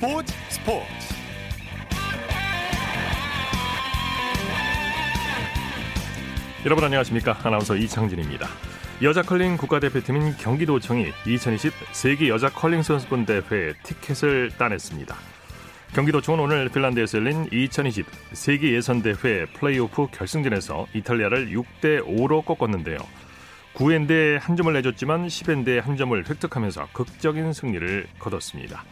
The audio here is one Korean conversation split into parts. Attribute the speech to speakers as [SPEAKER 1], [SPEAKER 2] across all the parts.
[SPEAKER 1] 스포츠 스포츠. 여러분 안녕하십니까? 아나운서 이창진입니다. 여자 컬링 국가대표팀인 경기도청이 2020 세계 여자 컬링 선수권 대회 티켓을 따냈습니다. 경기도청은 오늘 핀란드에서 열린 2020 세계 예선 대회 플레이오프 결승전에서 이탈리아를 6대 5로 꺾었는데요. 9엔드에 한 점을 내줬지만 10엔드에 한 점을 획득하면서 극적인 승리를 거뒀습니다.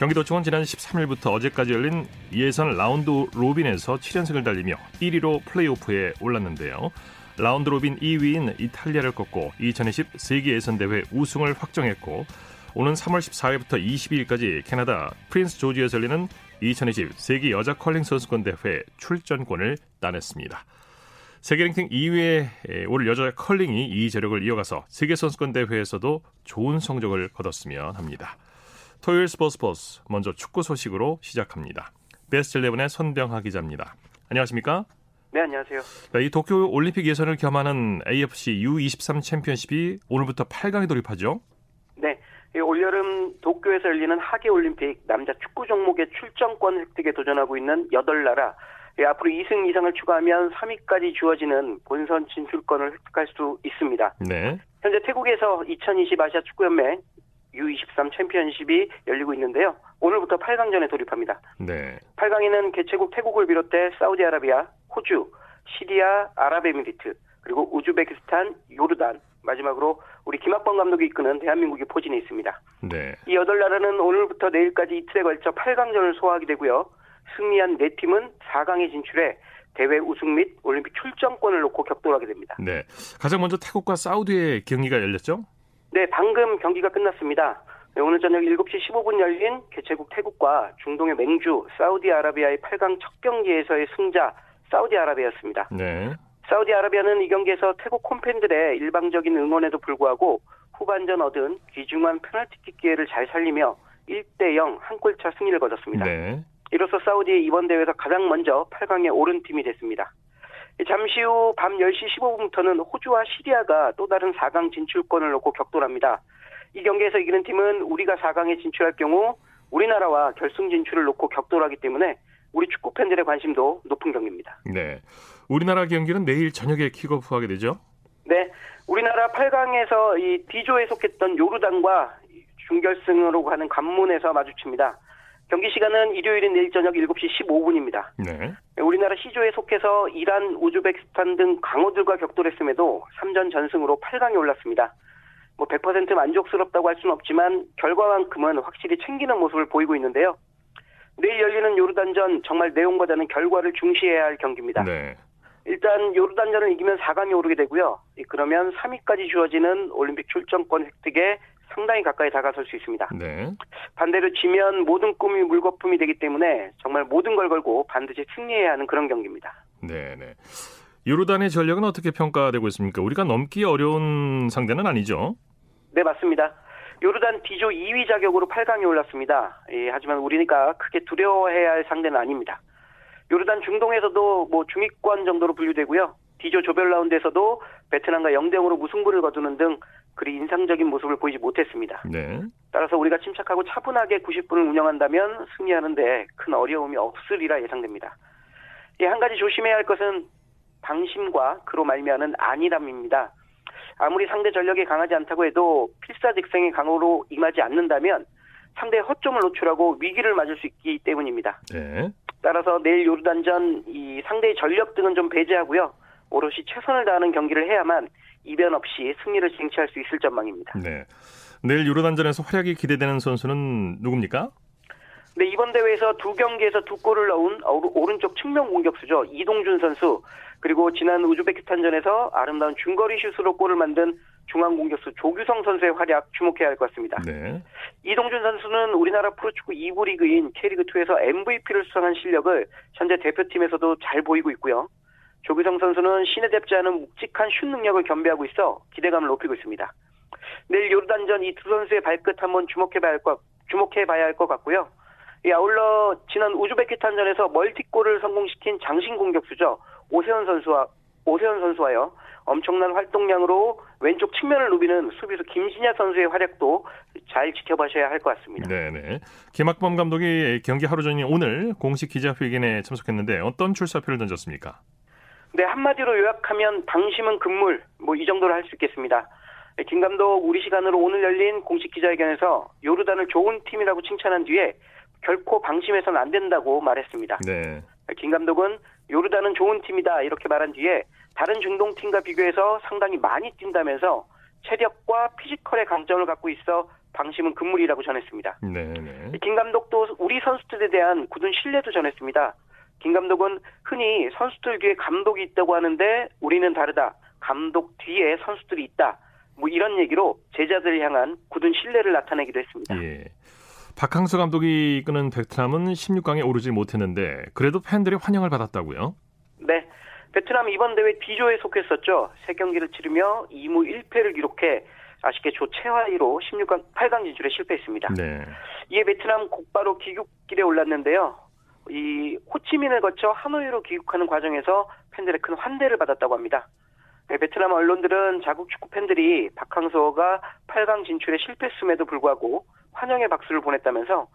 [SPEAKER 1] 경기도청은 지난 13일부터 어제까지 열린 예선 라운드 로빈에서 7연승을 달리며 1위로 플레이오프에 올랐는데요. 라운드 로빈 2위인 이탈리아를 꺾고 2020 세계 예선 대회 우승을 확정했고 오는 3월 14일부터 22일까지 캐나다 프린스 조지에서 열리는 2020 세계 여자 컬링 선수권 대회 출전권을 따냈습니다. 세계 랭킹 2위의 우리 여자 컬링이 이 저력을 이어가서 세계 선수권 대회에서도 좋은 성적을 거뒀으면 합니다. 토요일 스포츠 버스 먼저 축구 소식으로 시작합니다. 베스트 11의 손병하 기자입니다. 안녕하십니까?
[SPEAKER 2] 네, 안녕하세요.
[SPEAKER 1] 이 도쿄 올림픽 예선을 겸하는 AFC U23 챔피언십이 오늘부터 8강에 돌입하죠?
[SPEAKER 2] 네. 올여름 도쿄에서 열리는 하계 올림픽 남자 축구 종목의 출전권 획득에 도전하고 있는 8나라 예, 앞으로 2승 이상을 추가하면 3위까지 주어지는 본선 진출권을 획득할 수 있습니다. 네. 현재 태국에서 2020 아시아 축구연맹 U23 챔피언십이 열리고 있는데요. 오늘부터 8강전에 돌입합니다. 네. 8강에는 개최국 태국을 비롯해 사우디아라비아, 호주, 시리아, 아랍에미리트, 그리고 우즈베키스탄, 요르단, 마지막으로 우리 김학범 감독이 이끄는 대한민국이 포진해 있습니다. 네. 이 여덟 나라는 오늘부터 내일까지 이틀에 걸쳐 8강전을 소화하게 되고요. 승리한 네 팀은 4강에 진출해 대회 우승 및 올림픽 출전권을 놓고 격돌하게 됩니다.
[SPEAKER 1] 네. 가장 먼저 태국과 사우디의 경기가 열렸죠?
[SPEAKER 2] 네, 방금 경기가 끝났습니다. 네, 오늘 저녁 7시 15분 열린 개최국 태국과 중동의 맹주 사우디아라비아의 8강 첫 경기에서의 승자 사우디아라비아였습니다. 네. 사우디아라비아는 이 경기에서 태국 홈팬들의 일방적인 응원에도 불구하고 후반전 얻은 귀중한 페널티킥 기회를 잘 살리며 1대 0 한 골차 승리를 거뒀습니다. 네. 이로써 사우디의 이번 대회에서 가장 먼저 8강에 오른 팀이 됐습니다. 잠시 후 밤 10시 15분부터는 호주와 시리아가 또 다른 4강 진출권을 놓고 격돌합니다. 이 경기에서 이기는 팀은 우리가 4강에 진출할 경우 우리나라와 결승 진출을 놓고 격돌하기 때문에 우리 축구 팬들의 관심도 높은 경기입니다.
[SPEAKER 1] 네. 우리나라 경기는 내일 저녁에 킥오프하게 되죠?
[SPEAKER 2] 네. 우리나라 8강에서 이 D조에 속했던 요르단과 준결승으로 가는 관문에서 마주칩니다. 경기 시간은 일요일인 내일 저녁 7시 15분입니다. 네. 우리나라 C조에 속해서 이란, 우즈베키스탄 등 강호들과 격돌했음에도 3전 전승으로 8강에 올랐습니다. 뭐 100% 만족스럽다고 할 수는 없지만 결과만큼은 확실히 챙기는 모습을 보이고 있는데요. 내일 열리는 요르단전 정말 내용보다는 결과를 중시해야 할 경기입니다. 네. 일단 요르단전을 이기면 4강에 오르게 되고요. 그러면 3위까지 주어지는 올림픽 출전권 획득에 상당히 가까이 다가설 수 있습니다. 네. 반대로 지면 모든 꿈이 물거품이 되기 때문에 정말 모든 걸 걸고 반드시 승리해야 하는 그런 경기입니다.
[SPEAKER 1] 네, 네. 요르단의 전력은 어떻게 평가되고 있습니까? 우리가 넘기 어려운 상대는 아니죠?
[SPEAKER 2] 네, 맞습니다. 요르단 D조 2위 자격으로 8강에 올랐습니다. 예, 하지만 우리가 크게 두려워해야 할 상대는 아닙니다. 요르단 중동에서도 뭐 중위권 정도로 분류되고요. D조 조별 라운드에서도 베트남과 0대 0으로 무승부를 거두는 등 그리 인상적인 모습을 보이지 못했습니다. 네. 따라서 우리가 침착하고 차분하게 90분을 운영한다면 승리하는데 큰 어려움이 없으리라 예상됩니다. 예, 한 가지 조심해야 할 것은 방심과 그로 말미암은 안일함입니다. 아무리 상대 전력이 강하지 않다고 해도 필사직생의 강호로 임하지 않는다면 상대의 허점을 노출하고 위기를 맞을 수 있기 때문입니다. 네. 따라서 내일 요르단전 이 상대의 전력 등은 좀 배제하고요. 오롯이 최선을 다하는 경기를 해야만 이변 없이 승리를 쟁취할 수 있을 전망입니다. 네.
[SPEAKER 1] 내일 유로단전에서 활약이 기대되는 선수는 누굽니까?
[SPEAKER 2] 네, 이번 대회에서 두 경기에서 두 골을 넣은 오른쪽 측면 공격수죠. 이동준 선수, 그리고 지난 우즈베키스탄전에서 아름다운 중거리 슛으로 골을 만든 중앙 공격수 조규성 선수의 활약 주목해야 할 것 같습니다. 네. 이동준 선수는 우리나라 프로축구 2부 리그인 K리그2에서 MVP를 수상한 실력을 현재 대표팀에서도 잘 보이고 있고요. 조규성 선수는 신에 뎁지 않은 묵직한 슛 능력을 겸비하고 있어 기대감을 높이고 있습니다. 내일 요르단전 이 두 선수의 발끝 한번 주목해봐야 할 것, 주목해봐야 할 것 같고요. 이 아울러 지난 우즈베키스탄전에서 멀티골을 성공시킨 장신 공격수죠 오세훈 선수와 오세훈 선수와요 엄청난 활동량으로 왼쪽 측면을 누비는 수비수 김신야 선수의 활약도 잘 지켜보셔야 할 것 같습니다.
[SPEAKER 1] 네네. 김학범 감독이 경기 하루 전인 오늘 공식 기자회견에 참석했는데 어떤 출사표를 던졌습니까?
[SPEAKER 2] 네, 한마디로 요약하면 방심은 금물, 뭐 이 정도로 할 수 있겠습니다. 김 감독 우리 시간으로 오늘 열린 공식 기자회견에서 요르단을 좋은 팀이라고 칭찬한 뒤에 결코 방심해서는 안 된다고 말했습니다.
[SPEAKER 1] 네.
[SPEAKER 2] 김 감독은 요르단은 좋은 팀이다 이렇게 말한 뒤에 다른 중동 팀과 비교해서 상당히 많이 뛴다면서 체력과 피지컬의 강점을 갖고 있어 방심은 금물이라고 전했습니다.
[SPEAKER 1] 네 네.
[SPEAKER 2] 김 감독도 우리 선수들에 대한 굳은 신뢰도 전했습니다. 김 감독은 흔히 선수들 뒤에 감독이 있다고 하는데 우리는 다르다. 감독 뒤에 선수들이 있다. 뭐 이런 얘기로 제자들을 향한 굳은 신뢰를 나타내기도 했습니다.
[SPEAKER 1] 예. 박항서 감독이 이끄는 베트남은 16강에 오르지 못했는데 그래도 팬들의 환영을 받았다고요?
[SPEAKER 2] 네. 베트남 이번 대회 D조에 속했었죠. 세 경기를 치르며 2무 1패를 기록해 아쉽게 조 최하위로 16강 8강 진출에 실패했습니다.
[SPEAKER 1] 네.
[SPEAKER 2] 이에 베트남 곧바로 귀국길에 올랐는데요. 이 호치민을 거쳐 하노이로 귀국하는 과정에서 팬들의 큰 환대를 받았다고 합니다. 네, 베트남 언론들은 자국 축구 팬들이 박항서가 8강 진출에 실패했음에도 불구하고 환영의 박수를 보냈다면서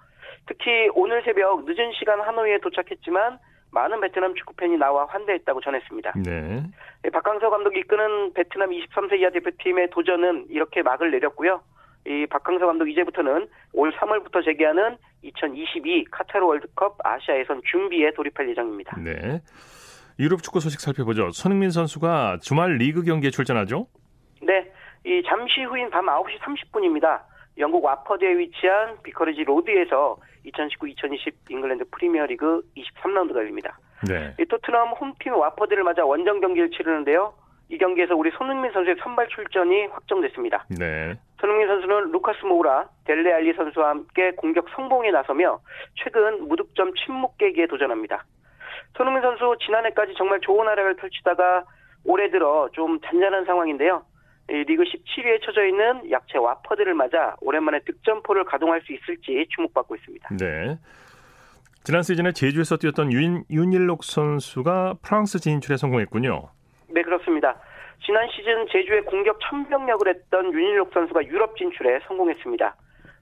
[SPEAKER 2] 특히 오늘 새벽 늦은 시간 하노이에 도착했지만 많은 베트남 축구 팬이 나와 환대했다고 전했습니다.
[SPEAKER 1] 네.
[SPEAKER 2] 네, 박항서 감독이 이끄는 베트남 23세 이하 대표팀의 도전은 이렇게 막을 내렸고요. 이 박항서 감독 이제부터는 올 3월부터 재개하는 2022 카타르 월드컵 아시아 예선 준비에 돌입할 예정입니다.
[SPEAKER 1] 네. 유럽 축구 소식 살펴보죠. 손흥민 선수가 주말 리그 경기에 출전하죠?
[SPEAKER 2] 네. 이 잠시 후인 밤 9시 30분입니다. 영국 와퍼드에 위치한 비커리지 로드에서 2019-2020 잉글랜드 프리미어리그 23라운드가 열립니다.
[SPEAKER 1] 네.
[SPEAKER 2] 이 토트넘 홈팀 와퍼드를 맞아 원정 경기를 치르는데요. 이 경기에서 우리 손흥민 선수의 선발 출전이 확정됐습니다.
[SPEAKER 1] 네.
[SPEAKER 2] 손흥민 선수는 루카스 모우라, 델레 알리 선수와 함께 공격 선봉에 나서며 최근 무득점 침묵 깨기에 도전합니다. 손흥민 선수 지난해까지 정말 좋은 활약을 펼치다가 올해 들어 좀 잔잔한 상황인데요. 리그 17위에 처져 있는 약체 와퍼드를 맞아 오랜만에 득점포를 가동할 수 있을지 주목받고 있습니다.
[SPEAKER 1] 네. 지난 시즌에 제주에서 뛰었던 윤, 윤일록 선수가 프랑스 진출에 성공했군요.
[SPEAKER 2] 네, 그렇습니다. 지난 시즌 제주의 공격 천병력을 했던 윤일록 선수가 유럽 진출에 성공했습니다.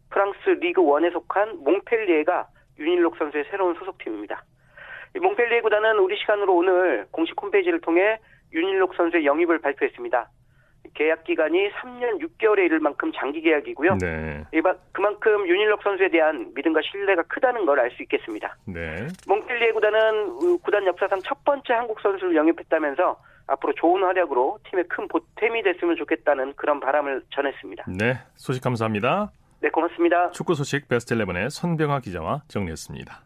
[SPEAKER 2] 프랑스 리그 1에 속한 몽펠리에가 윤일록 선수의 새로운 소속팀입니다. 몽펠리에 구단은 우리 시간으로 오늘 공식 홈페이지를 통해 윤일록 선수의 영입을 발표했습니다. 계약 기간이 3년 6개월에 이를 만큼 장기 계약이고요.
[SPEAKER 1] 네.
[SPEAKER 2] 그만큼 윤일록 선수에 대한 믿음과 신뢰가 크다는 걸 알 수 있겠습니다.
[SPEAKER 1] 네.
[SPEAKER 2] 몽펠리에 구단은 구단 역사상 첫 번째 한국 선수를 영입했다면서 앞으로 좋은 활약으로 팀의 큰 보탬이 됐으면 좋겠다는 그런 바람을 전했습니다.
[SPEAKER 1] 네. 소식 감사합니다.
[SPEAKER 2] 네, 고맙습니다.
[SPEAKER 1] 축구 소식 베스트 11의 선병화 기자와 정리했습니다.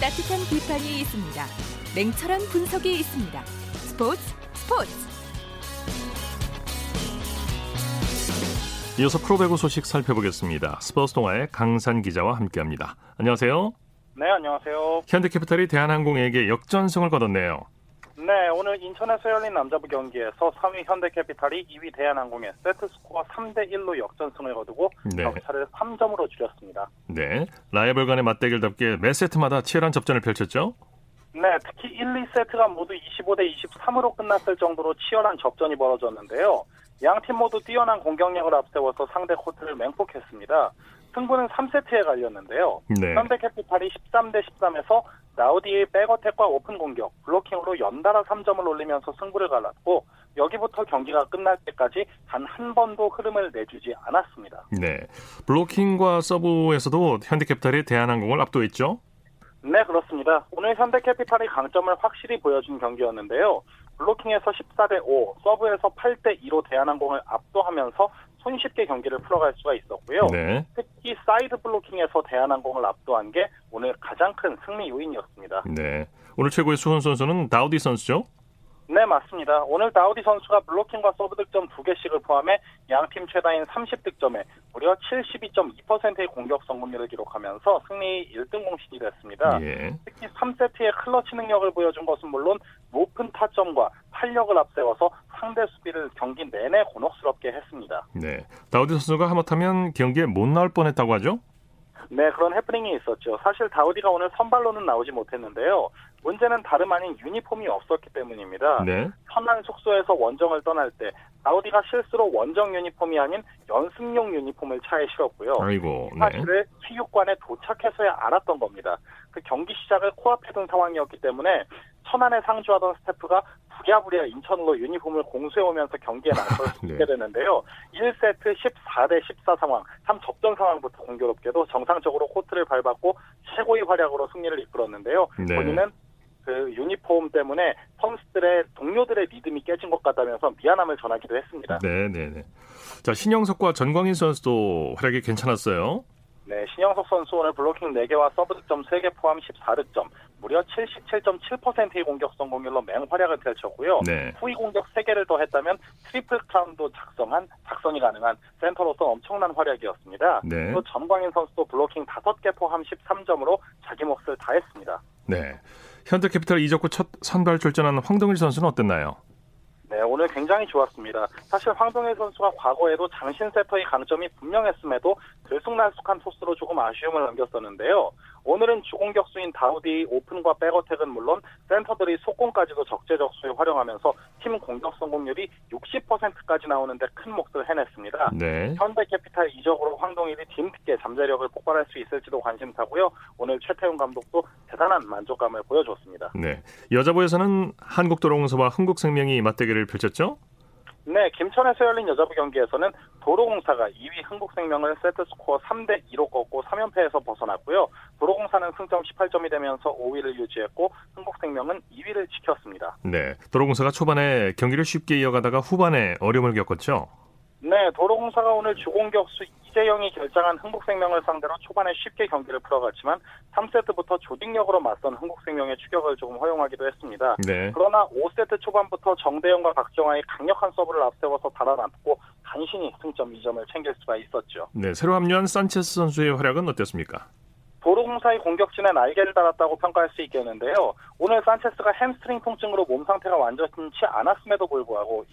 [SPEAKER 3] 따뜻한 비판이 있습니다. 냉철한 분석이 있습니다. 스포츠 스포츠.
[SPEAKER 1] 이어서 프로배구 소식 살펴보겠습니다. 스포츠 동아의 강산 기자와 함께합니다. 안녕하세요.
[SPEAKER 4] 네, 안녕하세요.
[SPEAKER 1] 현대캐피탈이 대한항공에게 역전승을 거뒀네요.
[SPEAKER 4] 네, 오늘 인천에서 열린 남자부 경기에서 3위 현대캐피탈이 2위 대한항공에 세트스코어 3대1로 역전승을 거두고
[SPEAKER 1] 네.
[SPEAKER 4] 격차를 3점으로 줄였습니다.
[SPEAKER 1] 네. 라이벌 간의 맞대결답게 매 세트마다 치열한 접전을 펼쳤죠?
[SPEAKER 4] 네, 특히 1, 2세트가 모두 25대 23으로 끝났을 정도로 치열한 접전이 벌어졌는데요. 양 팀 모두 뛰어난 공격력을 앞세워서 상대 코트를 맹폭했습니다. 승부는 3세트에 갈렸는데요.
[SPEAKER 1] 네.
[SPEAKER 4] 현대캐피탈이 13대 13에서 다우디의 백어택과 오픈 공격, 블로킹으로 연달아 3점을 올리면서 승부를 갈랐고 여기부터 경기가 끝날 때까지 단 한 번도 흐름을 내주지 않았습니다.
[SPEAKER 1] 네. 블로킹과 서브에서도 현대캐피탈이 대한항공을 압도했죠?
[SPEAKER 4] 네, 그렇습니다. 오늘 현대캐피탈이 강점을 확실히 보여준 경기였는데요. 블로킹에서 14대 5, 서브에서 8대 2로 대한항공을 압도하면서 손쉽게 경기를 풀어갈 수가 있었고요.
[SPEAKER 1] 네.
[SPEAKER 4] 특히 사이드 블로킹에서 대한항공을 압도한 게 오늘 가장 큰 승리 요인이었습니다.
[SPEAKER 1] 네. 오늘 최고의 수훈 선수는 다우디 선수죠?
[SPEAKER 4] 네, 맞습니다. 오늘 다우디 선수가 블로킹과 서브 득점 2개씩을 포함해 양팀 최다인 30득점에 무려 72.2%의 공격 성공률을 기록하면서 승리 1등 공신이 됐습니다.
[SPEAKER 1] 예.
[SPEAKER 4] 특히 3세트의 클러치 능력을 보여준 것은 물론 높은 타점과 탄력을 앞세워서 상대 수비를 경기 내내 곤혹스럽게 했습니다.
[SPEAKER 1] 네. 다우디 다우디 선수가 하마터면 경기에 못 나올 뻔했다고 하죠?
[SPEAKER 4] 네, 그런 해프닝이 있었죠. 사실 다우디가 오늘 선발로는 나오지 못했는데요. 문제는 다름 아닌 유니폼이 없었기 때문입니다.
[SPEAKER 1] 네.
[SPEAKER 4] 천안 숙소에서 원정을 떠날 때 다우디가 실수로 원정 유니폼이 아닌 연습용 유니폼을 차에 실었고요.
[SPEAKER 1] 아이고.
[SPEAKER 4] 이
[SPEAKER 1] 네.
[SPEAKER 4] 사실을 체육관에 도착해서야 알았던 겁니다. 그 경기 시작을 코앞에 둔 상황이었기 때문에 천안에 상주하던 스태프가 부랴부랴 인천으로 유니폼을 공수해오면서 경기에 나서게
[SPEAKER 1] 네.
[SPEAKER 4] 되는데요. 1세트 14대 14 상황, 참 접전 상황부터 공교롭게도 정상적으로 코트를 밟았고 최고의 활약으로 승리를 이끌었는데요.
[SPEAKER 1] 네.
[SPEAKER 4] 본인은 그 유니폼 때문에 선수들의 동료들의 리듬이 깨진 것 같다면서 미안함을 전하기도 했습니다.
[SPEAKER 1] 네, 네, 네. 자, 신영석과 전광인 선수도 활약이 괜찮았어요.
[SPEAKER 4] 네, 신영석 선수 오늘 블로킹 4개와 서브 득점 3개 포함 14득점, 무려 77.7%의 공격 성공률로 맹활약을 펼쳤고요.
[SPEAKER 1] 네.
[SPEAKER 4] 후위 공격 3개를 더했다면 트리플 크라운도 작성한 작성이 가능한 센터로서 엄청난 활약이었습니다.
[SPEAKER 1] 네.
[SPEAKER 4] 또 전광인 선수도 블로킹 5개 포함 13점으로 자기 몫을 다했습니다.
[SPEAKER 1] 네. 현대캐피탈 이적 후 첫 선발 출전한 황동일 선수는 어땠나요?
[SPEAKER 4] 네, 오늘 굉장히 좋았습니다. 사실 황동일 선수가 과거에도 장신 세터의 강점이 분명했음에도 들쑥날쑥한 토스로 조금 아쉬움을 남겼었는데요. 오늘은 주공격수인 다우디 오픈과 백어택은 물론 센터들이 속공까지도 적재적소에 활용하면서 팀 공격 성공률이 60%까지 나오는데 큰 몫을 해냈습니다.
[SPEAKER 1] 네.
[SPEAKER 4] 현대캐피탈 이적으로 황동일이 팀특계 잠재력을 폭발할 수 있을지도 관심사고요. 오늘 최태훈 감독도 대단한 만족감을 보여줬습니다.
[SPEAKER 1] 네. 여자부에서는 한국도로공사와 흥국생명이 맞대결을 펼쳤죠?
[SPEAKER 4] 네, 김천에서 열린 여자부 경기에서는 도로공사가 2위 흥국생명을 세트스코어 3대 2로 꺾고 3연패에서 벗어났고요. 도로공사는 승점 18점이 되면서 5위를 유지했고 흥국생명은 2위를 지켰습니다.
[SPEAKER 1] 네. 도로공사가 초반에 경기를 쉽게 이어가다가 후반에 어려움을 겪었죠?
[SPEAKER 4] 네, 도로공사가 오늘 주공격수 이재영이 결장한 흥국생명을 상대로 초반에 쉽게 경기를 풀어갔지만 3세트부터 조직력으로 맞선 흥국생명의 추격을 조금 허용하기도 했습니다.
[SPEAKER 1] 네.
[SPEAKER 4] 그러나 5세트 초반부터 정대영과 박정아의 강력한 서브를 앞세워서 달아남고 간신히 승점 2점을 챙길 수가 있었죠.
[SPEAKER 1] 네. 새로 합류한 산체스 선수의 활약은 어땠습니까?
[SPEAKER 4] 도로공사의 공격진에 날개를 달았다고 평가할 수 있겠는데요. 오늘 산체스가 햄스트링 통증으로 몸 상태가 완전치 않았음에도 불구하고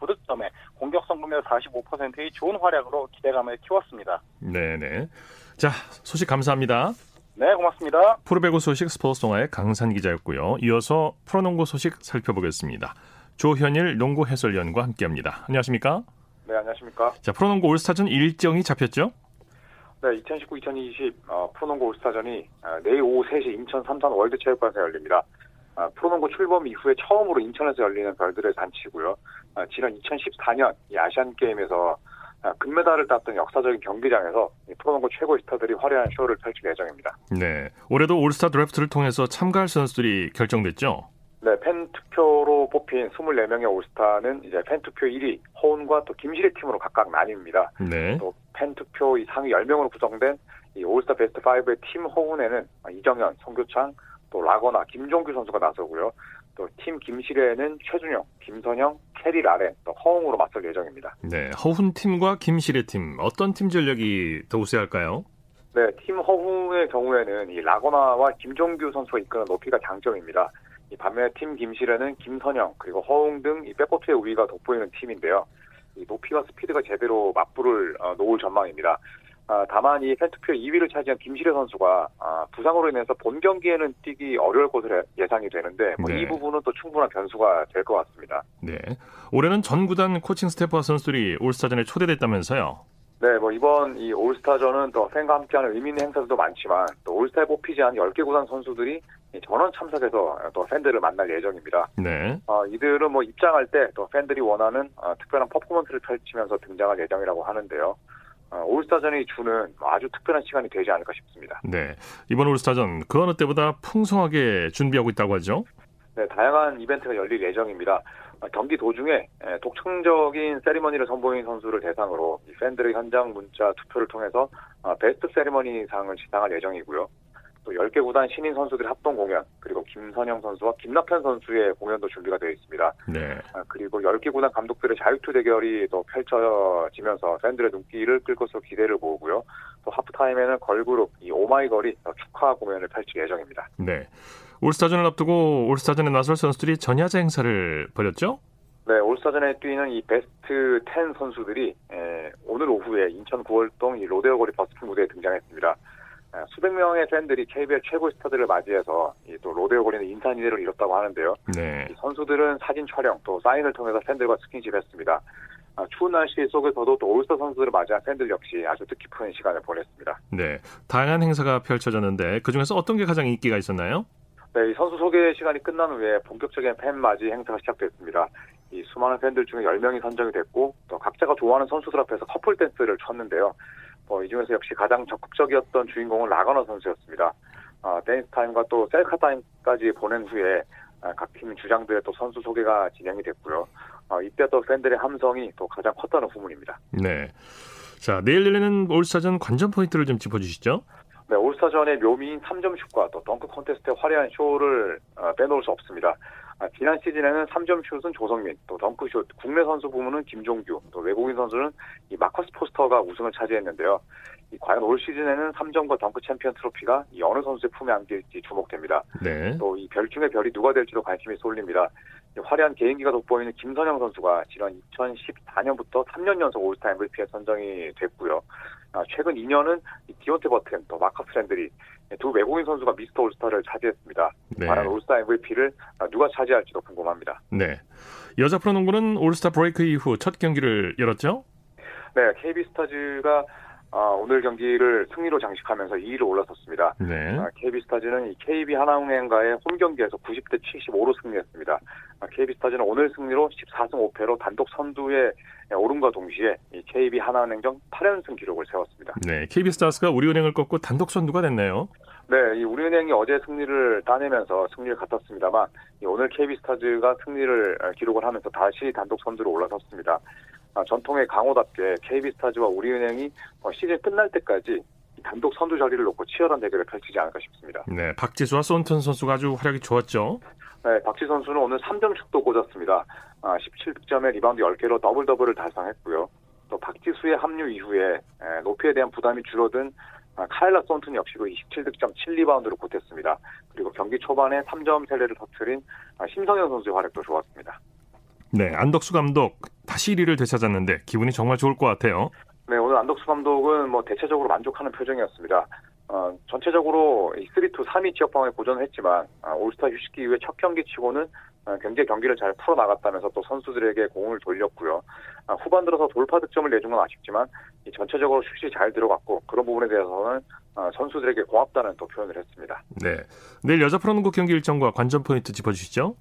[SPEAKER 4] 29득점에 공격 성공률 45%의 좋은 활약으로 기대감을 키웠습니다.
[SPEAKER 1] 네네. 자, 소식 감사합니다.
[SPEAKER 4] 네, 고맙습니다.
[SPEAKER 1] 프로배구 소식 스포츠 동아의 강산 기자였고요. 이어서 프로농구 소식 살펴보겠습니다. 조현일 농구 해설위원과 함께합니다. 안녕하십니까?
[SPEAKER 5] 네, 안녕하십니까.
[SPEAKER 1] 자, 프로농구 올스타전 일정이 잡혔죠?
[SPEAKER 5] 네, 2019-2020 어, 프로농구 올스타전이 어, 내일 오후 3시 인천 삼산 월드체육관에서 열립니다. 어, 프로농구 출범 이후에 처음으로 인천에서 열리는 별들의 잔치고요. 어, 지난 2014년 이 아시안 게임에서 어, 금메달을 땄던 역사적인 경기장에서 이 프로농구 최고의 스타들이 화려한 쇼를 펼칠 예정입니다.
[SPEAKER 1] 네. 올해도 올스타 드래프트를 통해서 참가할 선수들이 결정됐죠?
[SPEAKER 5] 네, 팬 투표로 뽑힌 24명의 올스타는 이제 팬 투표 1위 허훈과 또 김시래 팀으로 각각 나뉩니다.
[SPEAKER 1] 네.
[SPEAKER 5] 또 팬 투표 이 상위 10명으로 구성된 이 올스타 베스트 5의 팀 허훈에는 이정현, 송교창, 또 라건아, 김종규 선수가 나서고요. 또 팀 김시래는 최준용, 김선형, 캐디 라렌, 또 허웅으로 맞설 예정입니다.
[SPEAKER 1] 네. 허훈 팀과 김시래 팀 어떤 팀 전력이 더 우세할까요?
[SPEAKER 5] 네, 팀 허훈의 경우에는 이 라건아와 김종규 선수가 이끄는 높이가 장점입니다. 이 반면에 팀 김시래는 김선형 그리고 허웅 등 이 백코트의 우위가 돋보이는 팀인데요. 이 높이와 스피드가 제대로 맞불을 어, 놓을 전망입니다. 아, 다만 이 팬투표 2위를 차지한 김실애 선수가 아, 부상으로 인해서 본 경기에는 뛰기 어려울 것으로 예상이 되는데 뭐
[SPEAKER 1] 네.
[SPEAKER 5] 이 부분은 또 충분한 변수가 될 것 같습니다.
[SPEAKER 1] 네. 올해는 전 구단 코칭 스태프와 선수들이 올스타전에 초대됐다면서요?
[SPEAKER 5] 네, 뭐 이번 이 올스타전은 또 팬과 함께하는 의미 있는 행사들도 많지만 또 올스타에 뽑히지 않은 10개 구단 선수들이 이 전원 참석해서 또 팬들을 만날 예정입니다.
[SPEAKER 1] 네.
[SPEAKER 5] 어, 이들은 뭐 입장할 때 또 팬들이 원하는 어, 특별한 퍼포먼스를 펼치면서 등장할 예정이라고 하는데요. 어, 올스타전이 주는 아주 특별한 시간이 되지 않을까 싶습니다.
[SPEAKER 1] 네. 이번 올스타전 그 어느 때보다 풍성하게 준비하고 있다고 하죠?
[SPEAKER 5] 네, 다양한 이벤트가 열릴 예정입니다. 어, 경기 도중에 에, 독창적인 세리머니를 선보인 선수를 대상으로 이 팬들의 현장 문자 투표를 통해서 어, 베스트 세리머니 상을 지상할 예정이고요. 또 10개 구단 신인 선수들의 합동 공연, 그리고 김선영 선수와 김낙현 선수의 공연도 준비가 되어 있습니다.
[SPEAKER 1] 네.
[SPEAKER 5] 아, 그리고 10개 구단 감독들의 자유투 대결이 또 펼쳐지면서 팬들의 눈길을 끌 것으로 기대를 모으고요. 또 하프타임에는 걸그룹 이 오마이걸이 또 축하 공연을 펼칠 예정입니다.
[SPEAKER 1] 네. 올스타전을 앞두고 올스타전에 나설 선수들이 전야제 행사를 벌였죠?
[SPEAKER 5] 네, 올스타전에 뛰는 이 베스트 10 선수들이 에, 오늘 오후에 인천 구월동 이 로데오 거리 버스킹 무대에 등장했습니다. 아, 수백 명의 팬들이 KBL 최고 스타들을 맞이해서 또 로데오 거리는 인산인해를 이뤘다고 하는데요.
[SPEAKER 1] 네.
[SPEAKER 5] 선수들은 사진 촬영 또 사인을 통해서 팬들과 스킨십했습니다. 아, 추운 날씨 속에서도 또 올스타 선수들을 맞이한 팬들 역시 아주 뜻깊은 시간을 보냈습니다.
[SPEAKER 1] 네, 다양한 행사가 펼쳐졌는데 그 중에서 어떤 게 가장 인기가 있었나요?
[SPEAKER 5] 네, 이 선수 소개 시간이 끝난 후에 본격적인 팬 맞이 행사가 시작됐습니다. 이 수많은 팬들 중에 10명이 선정이 됐고 또 각자가 좋아하는 선수들 앞에서 커플 댄스를 췄는데요. 어, 이 중에서 역시 가장 적극적이었던 주인공은 라건아 선수였습니다. 어, 댄스 타임과 또 셀카 타임까지 보낸 후에 아, 각팀 주장들의 또 선수 소개가 진행이 됐고요. 어, 이때 또 팬들의 함성이 또 가장 컸다는 후문입니다.
[SPEAKER 1] 네. 자, 내일 열리는 올스타전 관전 포인트를 좀 짚어주시죠.
[SPEAKER 5] 네, 올스타전의 묘미인 3점 슛과 또 덩크 콘테스트의 화려한 쇼를 어, 빼놓을 수 없습니다. 아, 지난 시즌에는 3점 슛은 조성민, 또 덩크슛, 국내 선수 부문은 김종규, 또 외국인 선수는 이 마커스 포스터가 우승을 차지했는데요. 이 과연 올 시즌에는 3점과 덩크 챔피언 트로피가 이 어느 선수의 품에 안길지 주목됩니다.
[SPEAKER 1] 네.
[SPEAKER 5] 또 이 별 중에 별이 누가 될지도 관심이 쏠립니다. 화려한 개인기가 돋보이는 김선영 선수가 지난 2014년부터 3년 연속 올스타 MVP에 선정이 됐고요. 아, 최근 2년은 디온테 버튼, 또 마커스 랜드리 두 외국인 선수가 미스터 올스타를 차지했습니다.
[SPEAKER 1] 네.
[SPEAKER 5] 과연 올스타 MVP를 누가 차지할지도 궁금합니다.
[SPEAKER 1] 네. 여자 프로농구는 올스타 브레이크 이후 첫 경기를 열었죠?
[SPEAKER 5] 네, KB스타즈가 어, 오늘 경기를 승리로 장식하면서 2위로 올라섰습니다.
[SPEAKER 1] 네.
[SPEAKER 5] 아, KB스타즈는 KEB 하나은행과의 홈 경기에서 90대 75로 승리했습니다. 아, KB스타즈는 오늘 승리로 14승 5패로 단독 선두에 오름과 동시에 이 KB 하나은행전 8연승 기록을 세웠습니다.
[SPEAKER 1] 네. KB스타스가 우리은행을 꺾고 단독 선두가 됐네요.
[SPEAKER 5] 네, 이 우리은행이 어제 승리를 따내면서 승리를 갖았습니다만 이 오늘 KB스타즈가 승리를 어, 기록을 하면서 다시 단독 선두로 올라섰습니다. 아, 전통의 강호답게 KB스타즈와 우리은행이 어, 시즌 끝날 때까지 이 단독 선두 자리를 놓고 치열한 대결을 펼치지 않을까 싶습니다.
[SPEAKER 1] 네. 박지수와 손턴 선수가 아주 활약이 좋았죠.
[SPEAKER 5] 네, 박지수 선수는 오늘 3점 슛도 꽂았습니다. 아, 17득점에 리바운드 10개로 더블 더블을 달성했고요. 또 박지수의 합류 이후에 에, 높이에 대한 부담이 줄어든 아, 카일라 손튼 역시도 27득점 7리바운드를 보탰습니다. 그리고 경기 초반에 3점 세례를 터트린 아, 심성영 선수의 활약도 좋았습니다.
[SPEAKER 1] 네. 안덕수 감독 다시 1위를 되찾았는데 기분이 정말 좋을 것 같아요.
[SPEAKER 5] 네, 오늘 안덕수 감독은 뭐 대체적으로 만족하는 표정이었습니다. 어, 전체적으로 이3-2 3위 지역 방어에 고전을 했지만 아, 올스타 휴식기 이후에 첫 경기 치고는 어, 굉장히 경기를 잘 풀어나갔다면서 또 선수들에게 공을 돌렸고요. 아, 후반 들어서 돌파 득점을 내준 건 아쉽지만 이 전체적으로 슛이 잘 들어갔고 그런 부분에 대해서는 어, 선수들에게 고맙다는 또 표현을 했습니다.
[SPEAKER 1] 네. 내일 여자 프로농구 경기 일정과 관전 포인트 짚어주시죠.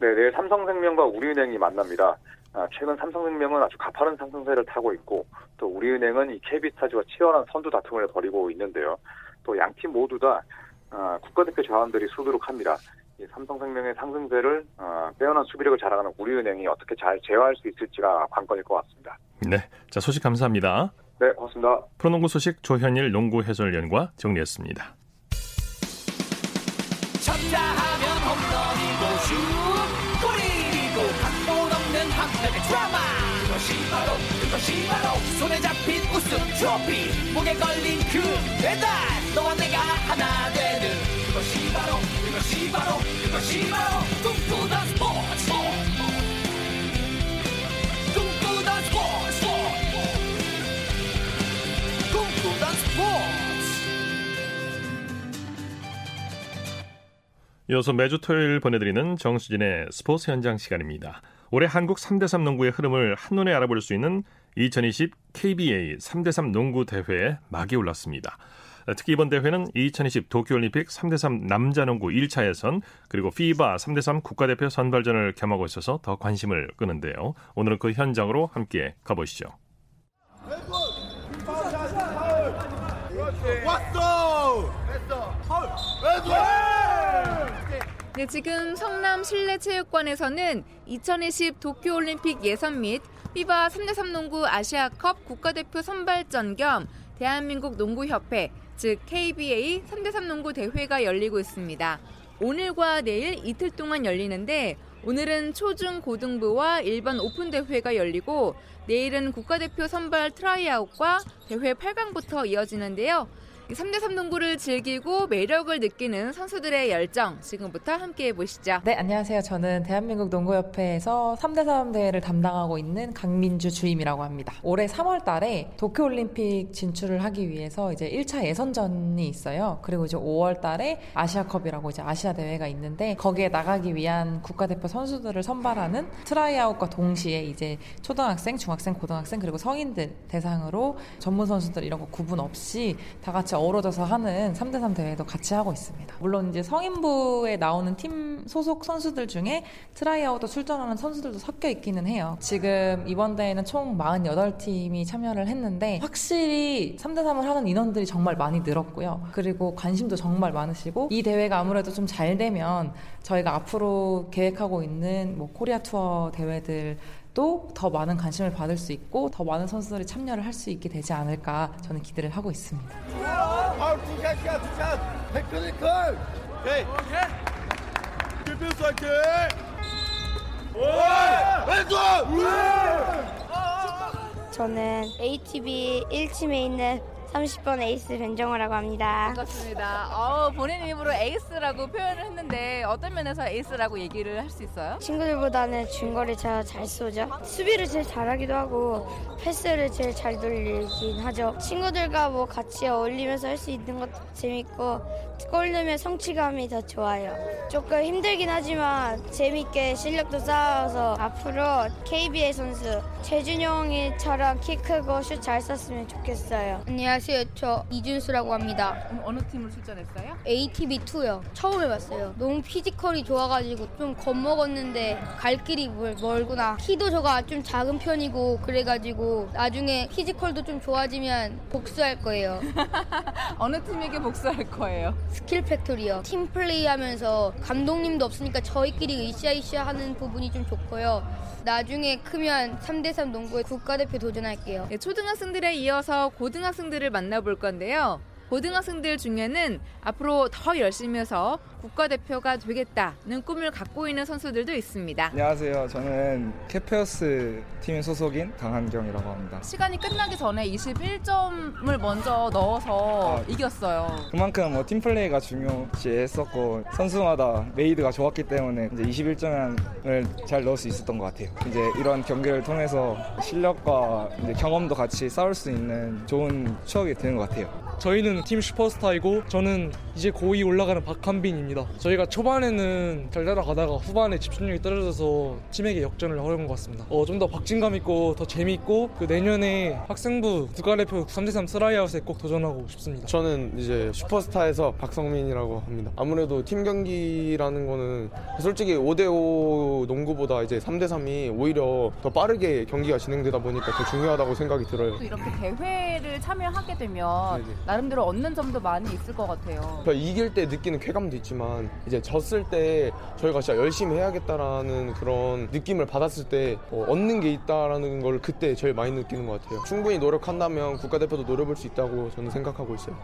[SPEAKER 5] 네, 내일 삼성생명과 우리은행이 만납니다. 아, 최근 삼성생명은 아주 가파른 상승세를 타고 있고 또 우리은행은 이 KB스타즈와 치열한 선두 다툼을 벌이고 있는데요. 또 양 팀 모두 다 아, 국가대표 자원들이 수두룩합니다. 이 삼성생명의 상승세를 아, 빼어난 수비력을 자랑하는 우리은행이 어떻게 잘 제어할 수 있을지가 관건일 것 같습니다.
[SPEAKER 1] 네. 자, 소식 감사합니다.
[SPEAKER 5] 네, 고맙습니다.
[SPEAKER 1] 프로농구 소식 조현일 농구 해설위원과 정리했습니다.
[SPEAKER 6] 바로 그것이 바로. 손에 잡힌 우승 트로피 목에 걸린 그 배달. 너와 내가 하나 되는 그것이 바로 그것이 바로 그것이 바로. 꿈꾸던 스포츠 꿈꾸던 스포츠 꿈꾸던 스포츠.
[SPEAKER 1] 이어서 매주 토요일 보내드리는 정수진의 스포츠 현장 시간입니다. 올해 한국 3대3 농구의 흐름을 한눈에 알아볼 수 있는 2020 KBA 3대3 농구 대회에 막이 올랐습니다. 특히 이번 대회는 2020 도쿄올림픽 3대3 남자농구 1차 예선 그리고 피바 3대3 국가대표 선발전을 겸하고 있어서 더 관심을 끄는데요. 오늘은 그 현장으로 함께 가보시죠.
[SPEAKER 7] 네, 지금 성남 실내체육관에서는 2020 도쿄올림픽 예선 및 FIBA 3대3 농구 아시아컵 국가대표 선발전 겸 대한민국 농구협회, 즉 KBA 3대3 농구 대회가 열리고 있습니다. 오늘과 내일 이틀 동안 열리는데 오늘은 초중 고등부와 일반 오픈 대회가 열리고 내일은 국가대표 선발 트라이아웃과 대회 8강부터 이어지는데요. 3대3 농구를 즐기고 매력을 느끼는 선수들의 열정 지금부터 함께 해 보시죠.
[SPEAKER 8] 네, 안녕하세요. 저는 대한민국 농구협회에서 3대3 대회를 담당하고 있는 강민주 주임이라고 합니다. 올해 3월 달에 도쿄올림픽 진출을 하기 위해서 이제 1차 예선전이 있어요. 그리고 이제 5월 달에 아시아컵이라고 이제 아시아 대회가 있는데 거기에 나가기 위한 국가대표 선수들을 선발하는 트라이아웃과 동시에 이제 초등학생, 중학생, 고등학생 그리고 성인들 대상으로 전문 선수들 이런 거 구분 없이 다 같이 어우러져서 하는 3대3 대회도 같이 하고 있습니다. 물론 이제 성인부에 나오는 팀 소속 선수들 중에 트라이아웃도 출전하는 선수들도 섞여 있기는 해요. 지금 이번 대회는 총 48팀이 참여를 했는데 확실히 3대3을 하는 인원들이 정말 많이 늘었고요. 그리고 관심도 정말 많으시고 이 대회가 아무래도 좀 잘 되면 저희가 앞으로 계획하고 있는 뭐 코리아 투어 대회들 또 더 많은 관심을 받을 수 있고 더 많은 선수들이 참여를 할 수 있게 되지 않을까 저는 기대를 하고 있습니다.
[SPEAKER 9] 저는 ATV 1팀에 있는 30번 에이스 변정호라고 합니다.
[SPEAKER 7] 반갑습니다. 어, 본인 입으로 에이스라고 표현을 했는데 어떤 면에서 에이스라고 얘기를 할 수 있어요?
[SPEAKER 9] 친구들보다는 중거리 제가 잘 쏘죠. 수비를 제일 잘하기도 하고 패스를 제일 잘 돌리긴 하죠. 친구들과 뭐 같이 어울리면서 할 수 있는 것도 재밌고 골 넣으면 성취감이 더 좋아요. 조금 힘들긴 하지만 재밌게 실력도 쌓아서 앞으로 KBL 선수 최준용이처럼 키 크고 슛 잘 쐈으면 좋겠어요.
[SPEAKER 10] 안녕하세요. 저 이준수라고 합니다.
[SPEAKER 7] 어느 팀으로 출전했어요?
[SPEAKER 10] ATV2요. 처음 해봤어요. 너무 피지컬이 좋아가지고 좀 겁먹었는데 갈 길이 멀, 멀구나. 키도 저가 좀 작은 편이고 그래가지고 나중에 피지컬도 좀 좋아지면 복수할 거예요.
[SPEAKER 7] 어느 팀에게 복수할 거예요?
[SPEAKER 10] 스킬 팩토리요. 팀 플레이 하면서 감독님도 없으니까 저희끼리 으쌰으쌰 하는 부분이 좀 좋고요. 나중에 크면 3대3 농구의 국가대표 도전할게요.
[SPEAKER 7] 네, 초등학생들에 이어서 고등학생들을 만나볼 건데요. 고등학생들 중에는 앞으로 더 열심히 해서 국가대표가 되겠다는 꿈을 갖고 있는 선수들도 있습니다.
[SPEAKER 11] 안녕하세요. 저는 캐페어스 팀 소속인 강한경이라고 합니다.
[SPEAKER 7] 시간이 끝나기 전에 21점을 먼저 넣어서
[SPEAKER 11] 아,
[SPEAKER 7] 이겼어요.
[SPEAKER 11] 그만큼 뭐 팀플레이가 중요시했었고 선수마다 메이드가 좋았기 때문에 이제 21점을 잘 넣을 수 있었던 것 같아요. 이제 이런 경기를 통해서 실력과 이제 경험도 같이 쌓을 수 있는 좋은 추억이 되는 것 같아요.
[SPEAKER 12] 저희는 팀 슈퍼스타이고 저는 이제 고2 올라가는 박한빈입니다. 저희가 초반에는 잘 따라가다가 후반에 집중력이 떨어져서 팀에게 역전을 허용한 것 같습니다. 어, 좀 더 박진감 있고 더 재미있고 그 내년에 학생부 국가대표 3대3 트라이아웃에 꼭 도전하고 싶습니다.
[SPEAKER 13] 저는 이제 슈퍼스타에서 박성민이라고 합니다. 아무래도 팀 경기라는 거는 솔직히 5대5 농구보다 이제 3대3이 오히려 더 빠르게 경기가 진행되다 보니까 더 중요하다고 생각이 들어요.
[SPEAKER 7] 또 이렇게 대회를 참여하게 되면
[SPEAKER 13] 네네.
[SPEAKER 7] 나름대로 얻는 점도 많이 있을 것 같아요.
[SPEAKER 13] 그러니까 이길 때 느끼는 쾌감도 있지만 이제 졌을 때 저희가 진짜 열심히 해야겠다라는 그런 느낌을 받았을 때 어, 얻는 게 있다라는 걸 그때 제일 많이 느끼는 것 같아요. 충분히 노력한다면 국가대표도 노려볼 수 있다고 저는 생각하고 있어요.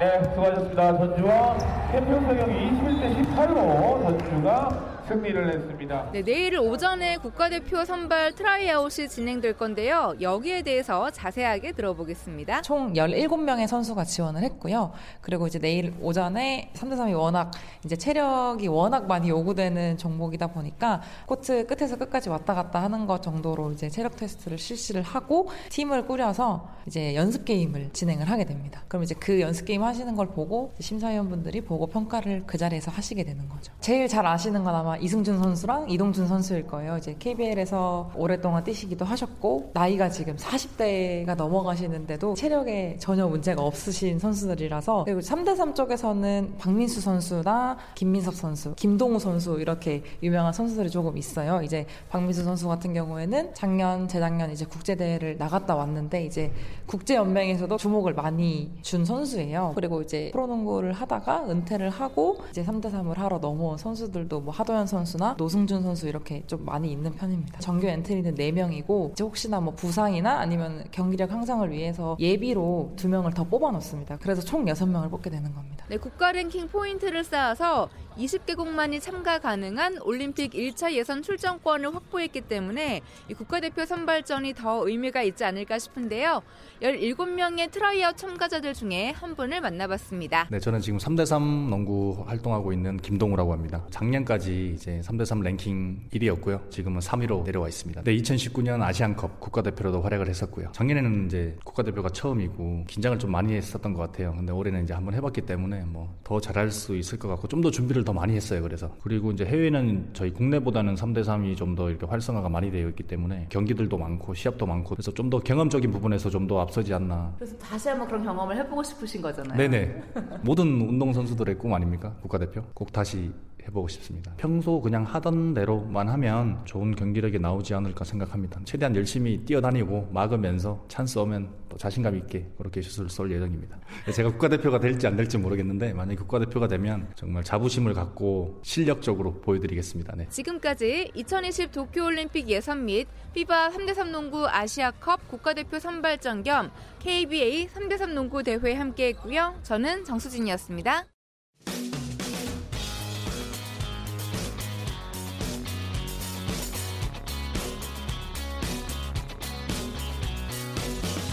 [SPEAKER 14] 네, 수고하셨습니다. 전주와 캠핑 사경이 21대 18로 전주가 승리를 했습니다.
[SPEAKER 7] 네, 내일 오전에 국가대표 선발 트라이아웃이 진행될 건데요. 여기에 대해서 자세하게 들어보겠습니다.
[SPEAKER 8] 총 17명의 선수가 지원을 했고요. 그리고 이제 내일 오전에 3대3이 워낙 이제 체력이 워낙 많이 요구되는 종목이다 보니까 코트 끝에서 끝까지 왔다 갔다 하는 것 정도로 이제 체력 테스트를 실시를 하고 팀을 꾸려서 이제 연습 게임을 진행을 하게 됩니다. 그럼 이제 그 연습 게임 하시는 걸 보고 심사위원분들이 보고 평가를 그 자리에서 하시게 되는 거죠. 제일 잘 아시는 건 아마 이승준 선수랑 이동준 선수일 거예요. 이제 KBL에서 오랫동안 뛰시기도 하셨고 나이가 지금 40대가 넘어가시는데도 체력에 전혀 문제가 없으신 선수들이라서 그리고 3대3 쪽에서는 박민수 선수나 김민석 선수, 김동우 선수 이렇게 유명한 선수들이 조금 있어요. 이제 박민수 선수 같은 경우에는 작년, 재작년 이제 국제대회를 나갔다 왔는데 이제 국제연맹에서도 주목을 많이 준 선수예요. 그리고 이제 프로농구를 하다가 은퇴를 하고 이제 3대3을 하러 넘어온 선수들도 뭐 하도현 김동현 선수나 노승준 선수 이렇게 좀 많이 있는 편입니다. 정규 엔트리는 4명이고 이제 혹시나 뭐 부상이나 아니면 경기력 향상을 위해서 예비로 2명을 더 뽑아 놓습니다. 그래서 총 6명을 뽑게 되는 겁니다.
[SPEAKER 7] 네, 국가 랭킹 포인트를 쌓아서 20개국만이 참가 가능한 올림픽 1차 예선 출전권을 확보했기 때문에 이 국가대표 선발전이 더 의미가 있지 않을까 싶은데요. 17명의 트라이아웃 참가자들 중에 한 분을 만나봤습니다.
[SPEAKER 15] 네, 저는 지금 3대3 농구 활동하고 있는 김동우라고 합니다. 작년까지 이제 3대3 랭킹 1위였고요. 지금은 3위로 내려와 있습니다. 네, 2019년 아시안컵 국가대표로도 활약을 했었고요. 작년에는 이제 국가대표가 처음이고 긴장을 좀 많이 했었던 것 같아요. 근데 올해는 이제 한번 해봤기 때문에 뭐 더 잘할 수 있을 것 같고 좀 더 준비를 더 많이 했어요. 그래서 그리고 이제 해외는 저희 국내보다는 3대3이 좀 더 이렇게 활성화가 많이 되어 있기 때문에 경기들도 많고 시합도 많고 그래서 좀 더 경험적인 부분에서 좀 더 앞서지 않나.
[SPEAKER 16] 그래서 다시 한번 그런 경험을 해보고 싶으신 거잖아요.
[SPEAKER 15] 네네. 모든 운동 선수들의 꿈 아닙니까? 국가대표 꼭 다시 해보고 싶습니다. 평소 그냥 하던 대로만 하면 좋은 경기력이 나오지 않을까 생각합니다. 최대한 열심히 뛰어다니고 막으면서 찬스 오면 또 자신감 있게 그렇게 슛을 쏠 예정입니다. 제가 국가대표가 될지 안 될지 모르겠는데 만약 국가대표가 되면 정말 자부심을 갖고 실력적으로 보여드리겠습니다. 네.
[SPEAKER 7] 지금까지 2020 도쿄올림픽 예선 및 피바 3대3 농구 아시아컵 국가대표 선발전 겸 KBA 3대3 농구 대회 함께했고요. 저는 정수진이었습니다.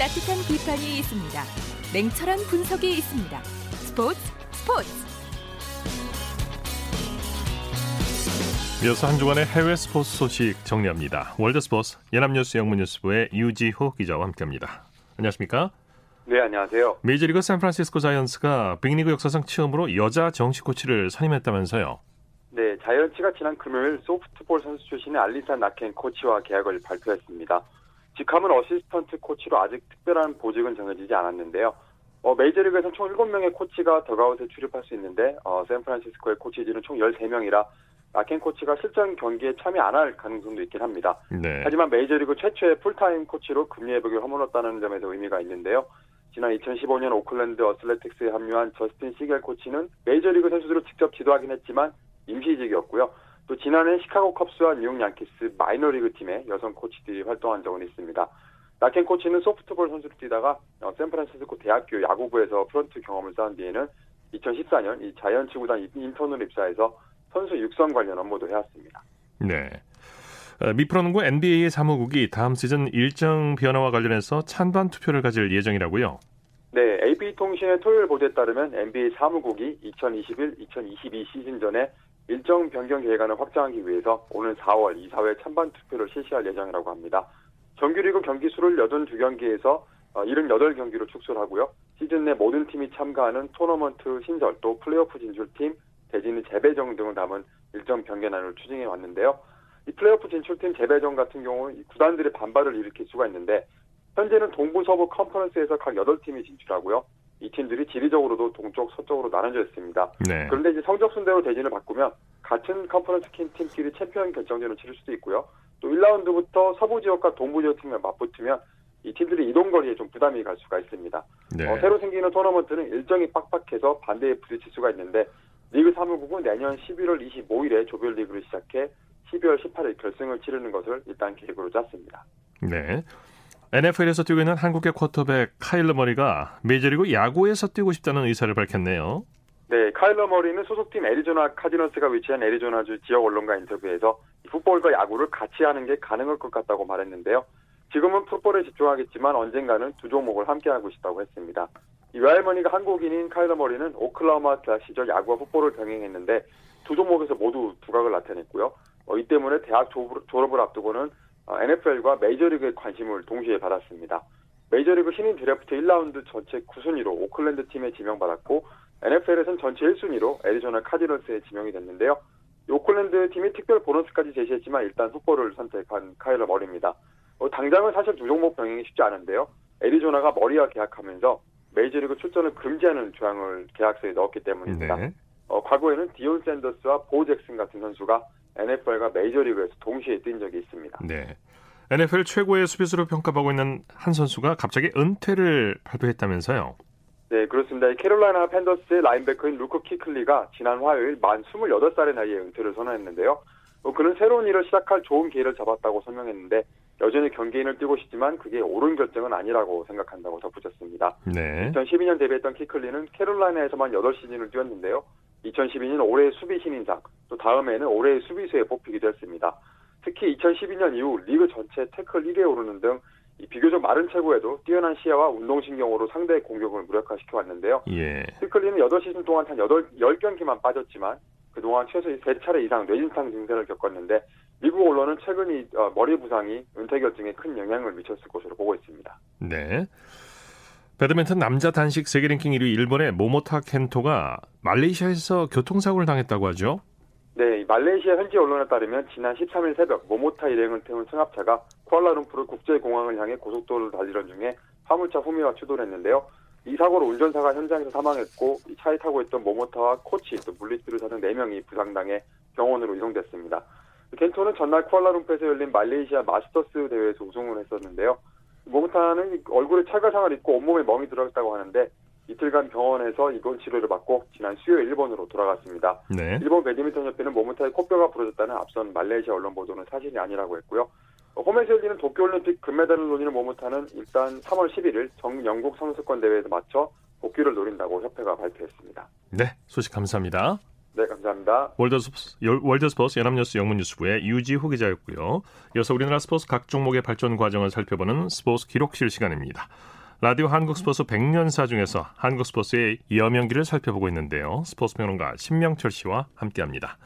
[SPEAKER 3] 따뜻한 비판이 있습니다. 냉철한 분석이 있습니다. 스포츠 스포츠.
[SPEAKER 1] 이어서 한 주간의 해외 스포츠 소식 정리합니다. 월드스포츠 연합뉴스 영문뉴스부의 유지호 기자와 함께합니다. 안녕하십니까?
[SPEAKER 5] 네, 안녕하세요.
[SPEAKER 1] 메이저리그 샌프란시스코 자이언츠가 빅리그 역사상 처음으로 여자 정식 코치를 선임했다면서요?
[SPEAKER 5] 네, 자이언츠가 지난 금요일 소프트볼 선수 출신의 알리사 나켄 코치와 계약을 발표했습니다. 직함은 어시스턴트 코치로 아직 특별한 보직은 정해지지 않았는데요. 어, 메이저리그에서는 총 7명의 코치가 더그아웃에 출입할 수 있는데 어, 샌프란시스코의 코치진은 총 13명이라 나켄 코치가 실전 경기에 참여 안 할 가능성도 있긴 합니다.
[SPEAKER 1] 네.
[SPEAKER 5] 하지만 메이저리그 최초의 풀타임 코치로 금녀의 벽을 허물었다는 점에서 의미가 있는데요. 지난 2015년 오클랜드 어슬레틱스에 합류한 저스틴 시겔 코치는 메이저리그 선수들을 직접 지도하긴 했지만 임시직이었고요. 또 지난해 시카고 컵스와 뉴욕 양키스 마이너리그 팀의 여성 코치들이 활동한 적은 있습니다. 나켄 코치는 소프트볼 선수를 뛰다가 어, 샌프란시스코 대학교 야구부에서 프런트 경험을 쌓은 뒤에는 2014년 이 자이언츠 구단 인턴으로 입사해서 선수 육성 관련 업무도 해왔습니다.
[SPEAKER 1] 네. 어, 미프로농구 NBA의 사무국이 다음 시즌 일정 변화와 관련해서 찬반 투표를 가질 예정이라고요.
[SPEAKER 5] 네, AP통신의 토요일 보도에 따르면 NBA 사무국이 2021-2022 시즌 전에 일정 변경 계획안을 확정하기 위해서 오는 4월 이사회 찬반 투표를 실시할 예정이라고 합니다. 정규리그 경기 수를 82경기에서 78경기로 축소를 하고요. 시즌 내 모든 팀이 참가하는 토너먼트 신설 또 플레이오프 진출팀, 대진의 재배정 등을 담은 일정 변경안을 추진해 왔는데요. 이 플레이오프 진출팀 재배정 같은 경우 구단들의 반발을 일으킬 수가 있는데 현재는 동부 서부 컨퍼런스에서 각 8팀이 진출하고요. 이 팀들이 지리적으로도 동쪽 서쪽으로 나눠져 있습니다.
[SPEAKER 1] 네.
[SPEAKER 5] 그런데 이제 성적 순대로 대진을 바꾸면 같은 컨퍼런스 팀끼리 챔피언 결정전을 치를 수도 있고요. 또 1라운드부터 서부 지역과 동부 지역 팀을 맞붙으면 이 팀들이 이동 거리에 좀 부담이 갈 수가 있습니다.
[SPEAKER 1] 네.
[SPEAKER 5] 어, 새로 생기는 토너먼트는 일정이 빡빡해서 반대에 부딪힐 수가 있는데 리그 사무국은 내년 11월 25일에 조별리그를 시작해 12월 18일 결승을 치르는 것을 일단 계획으로 짰습니다.
[SPEAKER 1] 네. NFL에서 뛰고 있는 한국의 쿼터백 카일러 머리가 메이저리그 야구에서 뛰고 싶다는 의사를 밝혔네요.
[SPEAKER 5] 네, 카일러 머리는 소속팀 애리조나 카디너스가 위치한 애리조나주 지역 언론과 인터뷰에서 풋볼과 야구를 같이 하는 게 가능할 것 같다고 말했는데요. 지금은 풋볼에 집중하겠지만 언젠가는 두 종목을 함께 하고 싶다고 했습니다. 이 외할머니가 한국인인 카일러 머리는 오클라호마 대학 시절 야구와 풋볼을 병행했는데 두 종목에서 모두 두각을 나타냈고요. 어, 이 때문에 대학 졸업을 앞두고는 NFL과 메이저리그의 관심을 동시에 받았습니다. 메이저리그 신인 드래프트 1라운드 전체 9순위로 오클랜드 팀에 지명받았고 NFL에선 전체 1순위로 애리조나 카디널스에 지명이 됐는데요. 오클랜드 팀이 특별 보너스까지 제시했지만 일단 풋볼을 선택한 카일러 머리입니다. 어, 당장은 사실 두 종목 병행이 쉽지 않은데요. 애리조나가 머리와 계약하면서 메이저리그 출전을 금지하는 조항을 계약서에 넣었기 때문입니다.
[SPEAKER 1] 네.
[SPEAKER 5] 어, 과거에는 디온 샌더스와 보 잭슨 같은 선수가 NFL과 메이저리그에서 동시에 뛴 적이 있습니다.
[SPEAKER 1] 네. NFL 최고의 수비수로 평가받고 있는 한 선수가 갑자기 은퇴를 발표했다면서요.
[SPEAKER 5] 네, 그렇습니다. 이 캐롤라이나 팬더스의 라인배커인 루크 키클리가 지난 화요일 만 28살의 나이에 은퇴를 선언했는데요. 어, 그는 새로운 일을 시작할 좋은 기회를 잡았다고 설명했는데 여전히 경기를 뛰고 싶지만 그게 옳은 결정은 아니라고 생각한다고 덧붙였습니다.
[SPEAKER 1] 네.
[SPEAKER 5] 2012년 데뷔했던 키클리는 캐롤라이나에서만 8시즌을 뛰었는데요. 2012년 올해의 수비 신인상, 또 다음에는 올해의 수비수에 뽑히기도 했습니다. 특히 2012년 이후 리그 전체 태클 1위에 오르는 등이 비교적 마른 체구에도 뛰어난 시야와 운동신경으로 상대의 공격을 무력화시켜 왔는데요.
[SPEAKER 1] 예.
[SPEAKER 5] 피클리는 8시즌 동안 한 8, 10경기만 빠졌지만 그동안 최소 3차례 이상 뇌진탕 증세를 겪었는데 미국 언론은 최근 이 어, 머리 부상이 은퇴 결정에 큰 영향을 미쳤을 것으로 보고 있습니다.
[SPEAKER 1] 네. 배드민턴 남자 단식 세계 랭킹 1위 일본의 모모타 켄토가 말레이시아에서 교통사고를 당했다고 하죠.
[SPEAKER 5] 네, 말레이시아 현지 언론에 따르면 지난 13일 새벽 모모타 일행을 태운 승합차가 쿠알라룸푸르 국제공항을 향해 고속도로를 달리던 중에 화물차 후미와 추돌했는데요. 이 사고로 운전사가 현장에서 사망했고 이 차에 타고 있던 모모타와 코치 또 물리치료사 등 4명이 부상당해 병원으로 이송됐습니다. 켄토는 전날 쿠알라룸푸르에서 열린 말레이시아 마스터스 대회에서 우승을 했었는데요. 모모타는 얼굴에 찰가상을 입고 온몸에 멍이 들어있다고 하는데 이틀간 병원에서 입원 치료를 받고 지난 수요일 일본으로 돌아갔습니다.
[SPEAKER 1] 네.
[SPEAKER 5] 일본 배드민턴 협회는 모모타의 코뼈가 부러졌다는 앞선 말레이시아 언론 보도는 사실이 아니라고 했고요. 홈에서 열리는 도쿄올림픽 금메달을 노리는 모모타는 일단 3월 11일 정 영국 선수권 대회에서 맞춰 복귀를 노린다고 협회가 발표했습니다.
[SPEAKER 1] 네, 소식 감사합니다.
[SPEAKER 5] 네, 감사합니다.
[SPEAKER 1] 월드스포츠, 월드스포츠 연합뉴스 영문뉴스부의 유지호 기자였고요. 이어서 우리나라 스포츠 각 종목의 발전 과정을 살펴보는 스포츠 기록실 시간입니다. 라디오 한국 스포츠 100년사 중에서 한국 스포츠의 여명기를 살펴보고 있는데요. 스포츠 평론가 신명철 씨와 함께합니다.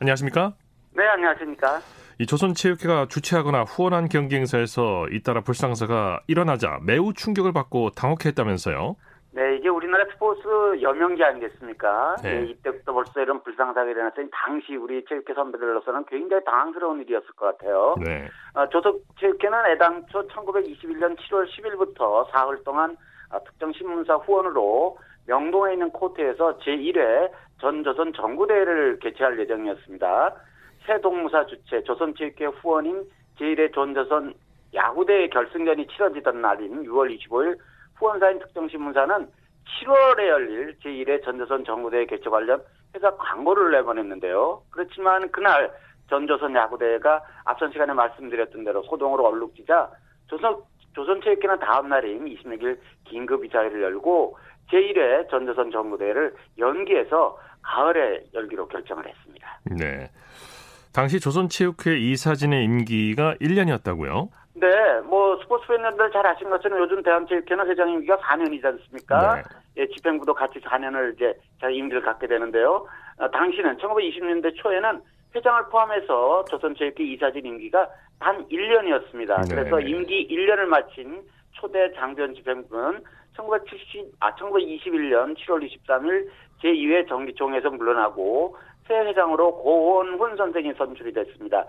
[SPEAKER 1] 안녕하십니까?
[SPEAKER 17] 네, 안녕하십니까?
[SPEAKER 1] 이 조선체육회가 주최하거나 후원한 경기 행사에서 잇따라 불상사가 일어나자 매우 충격을 받고 당혹했다면서요?
[SPEAKER 17] 네, 이게 우리나라 스포츠 여명기 아니겠습니까?
[SPEAKER 1] 네.
[SPEAKER 17] 네, 이때부터 벌써 이런 불상사가 일어났으니 당시 우리 체육회 선배들로서는 굉장히 당황스러운 일이었을 것 같아요.
[SPEAKER 1] 네.
[SPEAKER 17] 어, 조선체육회는 애당초 1921년 7월 10일부터 사흘 동안 어, 특정 신문사 후원으로 명동에 있는 코트에서 제1회 전조선 정구대회를 개최할 예정이었습니다. 세동무사 주최 조선체육회 후원인 제1회 전조선 야구대회 결승전이 치러지던 날인 6월 25일 후원사인 특정신문사는 7월에 열릴 제1회 전조선 정구대회 개최 관련 회사 광고를 내보냈는데요. 그렇지만 그날 전조선 야구대회가 앞선 시간에 말씀드렸던 대로 소동으로 얼룩지자 조선, 조선체육회는 다음 날인 26일 긴급이사회를 열고 제1회 전조선 정구대회를 연기해서 가을에 열기로 결정을 했습니다.
[SPEAKER 1] 네. 당시 조선체육회 이사진의 임기가 1년이었다고요?
[SPEAKER 17] 네, 뭐 스포츠 팬분들 잘 아시는 것처럼 요즘 대한체육회는 회장 임기가 4년이지 않습니까?
[SPEAKER 1] 네.
[SPEAKER 17] 예, 집행부도 같이 4년을 이제 자기 임기를 갖게 되는데요. 어, 당시는 1920년대 초에는 회장을 포함해서 조선체육회 이사진 임기가 단 1년이었습니다.
[SPEAKER 1] 네.
[SPEAKER 17] 그래서 임기 1년을 마친 초대 장변 집행부는 1970, 아, 1921년 7월 23일 제2회 정기총회에서 물러나고 새 회장으로 고원훈 선생이 선출이 됐습니다.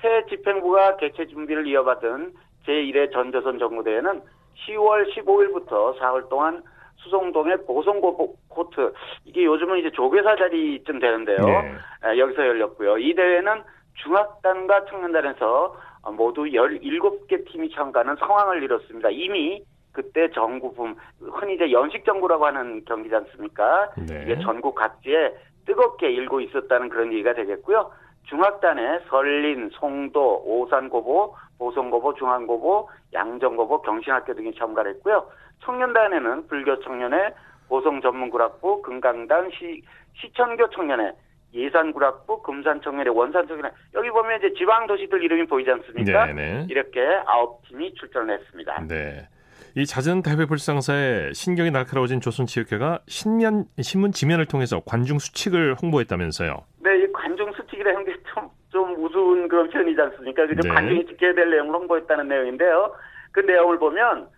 [SPEAKER 17] 새 집행부가 개최 준비를 이어받은 제1회 전조선 정무대회는 10월 15일부터 사흘 동안 수송동의 보성고 코트 이게 요즘은 이제 조교사 자리쯤 되는데요.
[SPEAKER 1] 네.
[SPEAKER 17] 에, 여기서 열렸고요. 이 대회는 중학단과 청년단에서 모두 17개 팀이 참가하는 상황을 이뤘습니다. 이미 그때 전국품 흔히 이제 연식 정구라고 하는 경기지 않습니까?
[SPEAKER 1] 네.
[SPEAKER 17] 이게 전국 각지에 뜨겁게 일고 있었다는 그런 얘기가 되겠고요. 중학단에 설린, 송도, 오산고보, 보성고보, 중앙고보, 양정고보, 경신학교 등이 참가를 했고요. 청년단에는 불교 청년회, 보성 전문구락부, 금강단, 시, 시천교 청년회, 예산구락부, 금산청년회, 원산청년회 여기 보면 이제 지방 도시들 이름이 보이지 않습니까?
[SPEAKER 1] 네네.
[SPEAKER 17] 이렇게 아홉 팀이 출전을 했습니다.
[SPEAKER 1] 네. 이 잦은 대회 불상사에 신경이 날카로워진 조선체육회가 신면, 신문 지면을 통해서 관중 수칙을 홍보했다면서요.
[SPEAKER 17] 네, 이 관중 수칙이라는 게 좀, 좀 우스운 그런 표현이지 않습니까? 그죠?
[SPEAKER 1] 네.
[SPEAKER 17] 관중이 지켜야 될 내용을 홍보했다는 내용인데요. 그 내용을 보면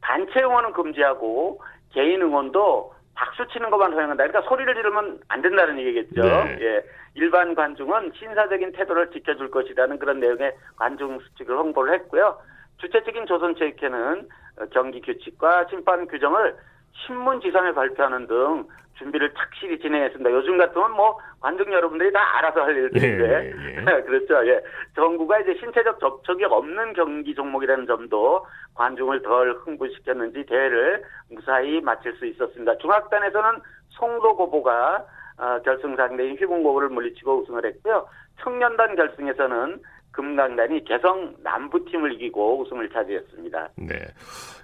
[SPEAKER 17] 단체 응원은 금지하고 개인 응원도 박수 치는 것만 허용한다. 그러니까 소리를 지르면 안 된다는 얘기겠죠.
[SPEAKER 1] 네.
[SPEAKER 17] 예. 일반 관중은 신사적인 태도를 지켜줄 것이라는 그런 내용의 관중 수칙을 홍보를 했고요. 주최 측인 조선체육회는 어, 경기 규칙과 심판 규정을 신문 지상에 발표하는 등 준비를 착실히 진행했습니다. 요즘 같으면 뭐 관중 여러분들이 다 알아서 할 일들인데
[SPEAKER 1] 예, 예.
[SPEAKER 17] 그렇죠. 예. 정부가 이제 신체적 접촉이 없는 경기 종목이라는 점도 관중을 덜 흥분시켰는지 대회를 무사히 마칠 수 있었습니다. 중학단에서는 송도고보가 어, 결승 상대인 휘문고보를 물리치고 우승을 했고요. 청년단 결승에서는 금강단이 개성 남부팀을 이기고 우승을 차지했습니다.
[SPEAKER 1] 네.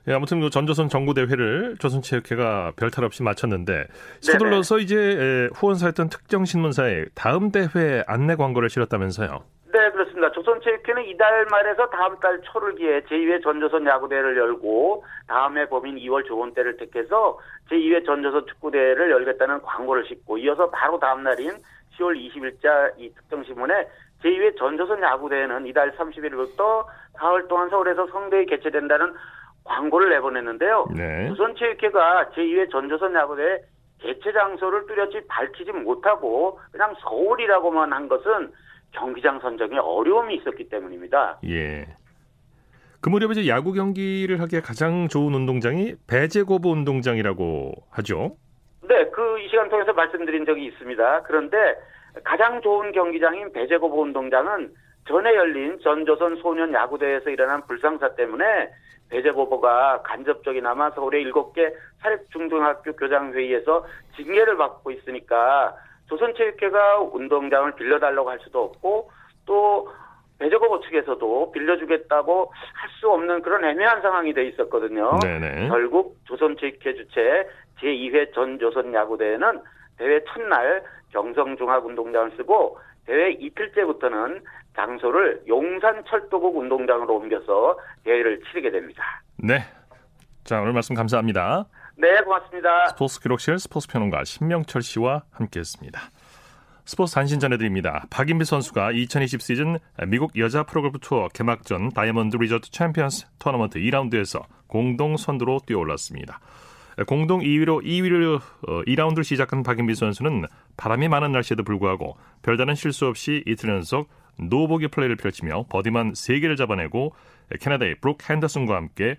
[SPEAKER 1] 예, 아무튼 그 전조선 정구 대회를 조선체육회가 별탈 없이 마쳤는데 서둘러서 이제 에, 후원사였던 특정 신문사에 다음 대회 안내 광고를 실었다면서요.
[SPEAKER 17] 네, 그렇습니다. 조선 체육회는 이달 말에서 다음 달 초를기에 제2회 전조선 야구대회를 열고 다음해 봄인 2월 좋은 때를 택해서 제2회 전조선 축구대회를 열겠다는 광고를 싣고 이어서 바로 다음 날인 10월 20일자 이 특정 신문에 제2회 전조선 야구대회는 이달 30일부터 4월 동안 서울에서 성대에 개최된다는 광고를 내보냈는데요.
[SPEAKER 1] 네.
[SPEAKER 17] 조선체육회가 제2회 전조선 야구대회 개최 장소를 뚜렷이 밝히지 못하고 그냥 서울이라고만 한 것은 경기장 선정에 어려움이 있었기 때문입니다.
[SPEAKER 1] 예. 그 무렵에 이제 야구 경기를 하기에 가장 좋은 운동장이 배제고보 운동장이라고 하죠.
[SPEAKER 17] 네, 그 이 시간 통해서 말씀드린 적이 있습니다. 그런데 가장 좋은 경기장인 배제고보 운동장은 전에 열린 전조선 소년 야구대회에서 일어난 불상사 때문에 배제고보가 간접적이나마 서울의 7개 사립중등학교 교장회의에서 징계를 받고 있으니까 조선체육회가 운동장을 빌려달라고 할 수도 없고 또 배제고보 측에서도 빌려주겠다고 할 수 없는 그런 애매한 상황이 돼 있었거든요.
[SPEAKER 1] 네네.
[SPEAKER 17] 결국 조선체육회 주최 제2회 전조선 야구대회는 대회 첫날 경성중학운동장을 쓰고 대회 이틀째부터는 장소를 용산철도국 운동장으로 옮겨서 대회를 치르게 됩니다.
[SPEAKER 1] 네. 자, 오늘 말씀 감사합니다.
[SPEAKER 17] 네, 고맙습니다.
[SPEAKER 1] 스포츠 기록실 스포츠 평론가 신명철 씨와 함께했습니다. 스포츠 단신 전해드립니다. 박인비 선수가 2020 시즌 미국 여자 프로골프 투어 개막전 다이아몬드 리조트 챔피언스 토너먼트 2라운드에서 공동 선두로 뛰어올랐습니다. 공동 2위로 2위를 2라운드를 시작한 박인비 선수는 바람이 많은 날씨에도 불구하고 별다른 실수 없이 이틀 연속 노보기 플레이를 펼치며 버디만 3개를 잡아내고 캐나다의 브룩 핸더슨과 함께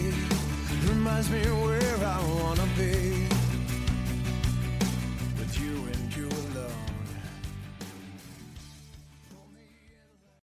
[SPEAKER 6] reminds me where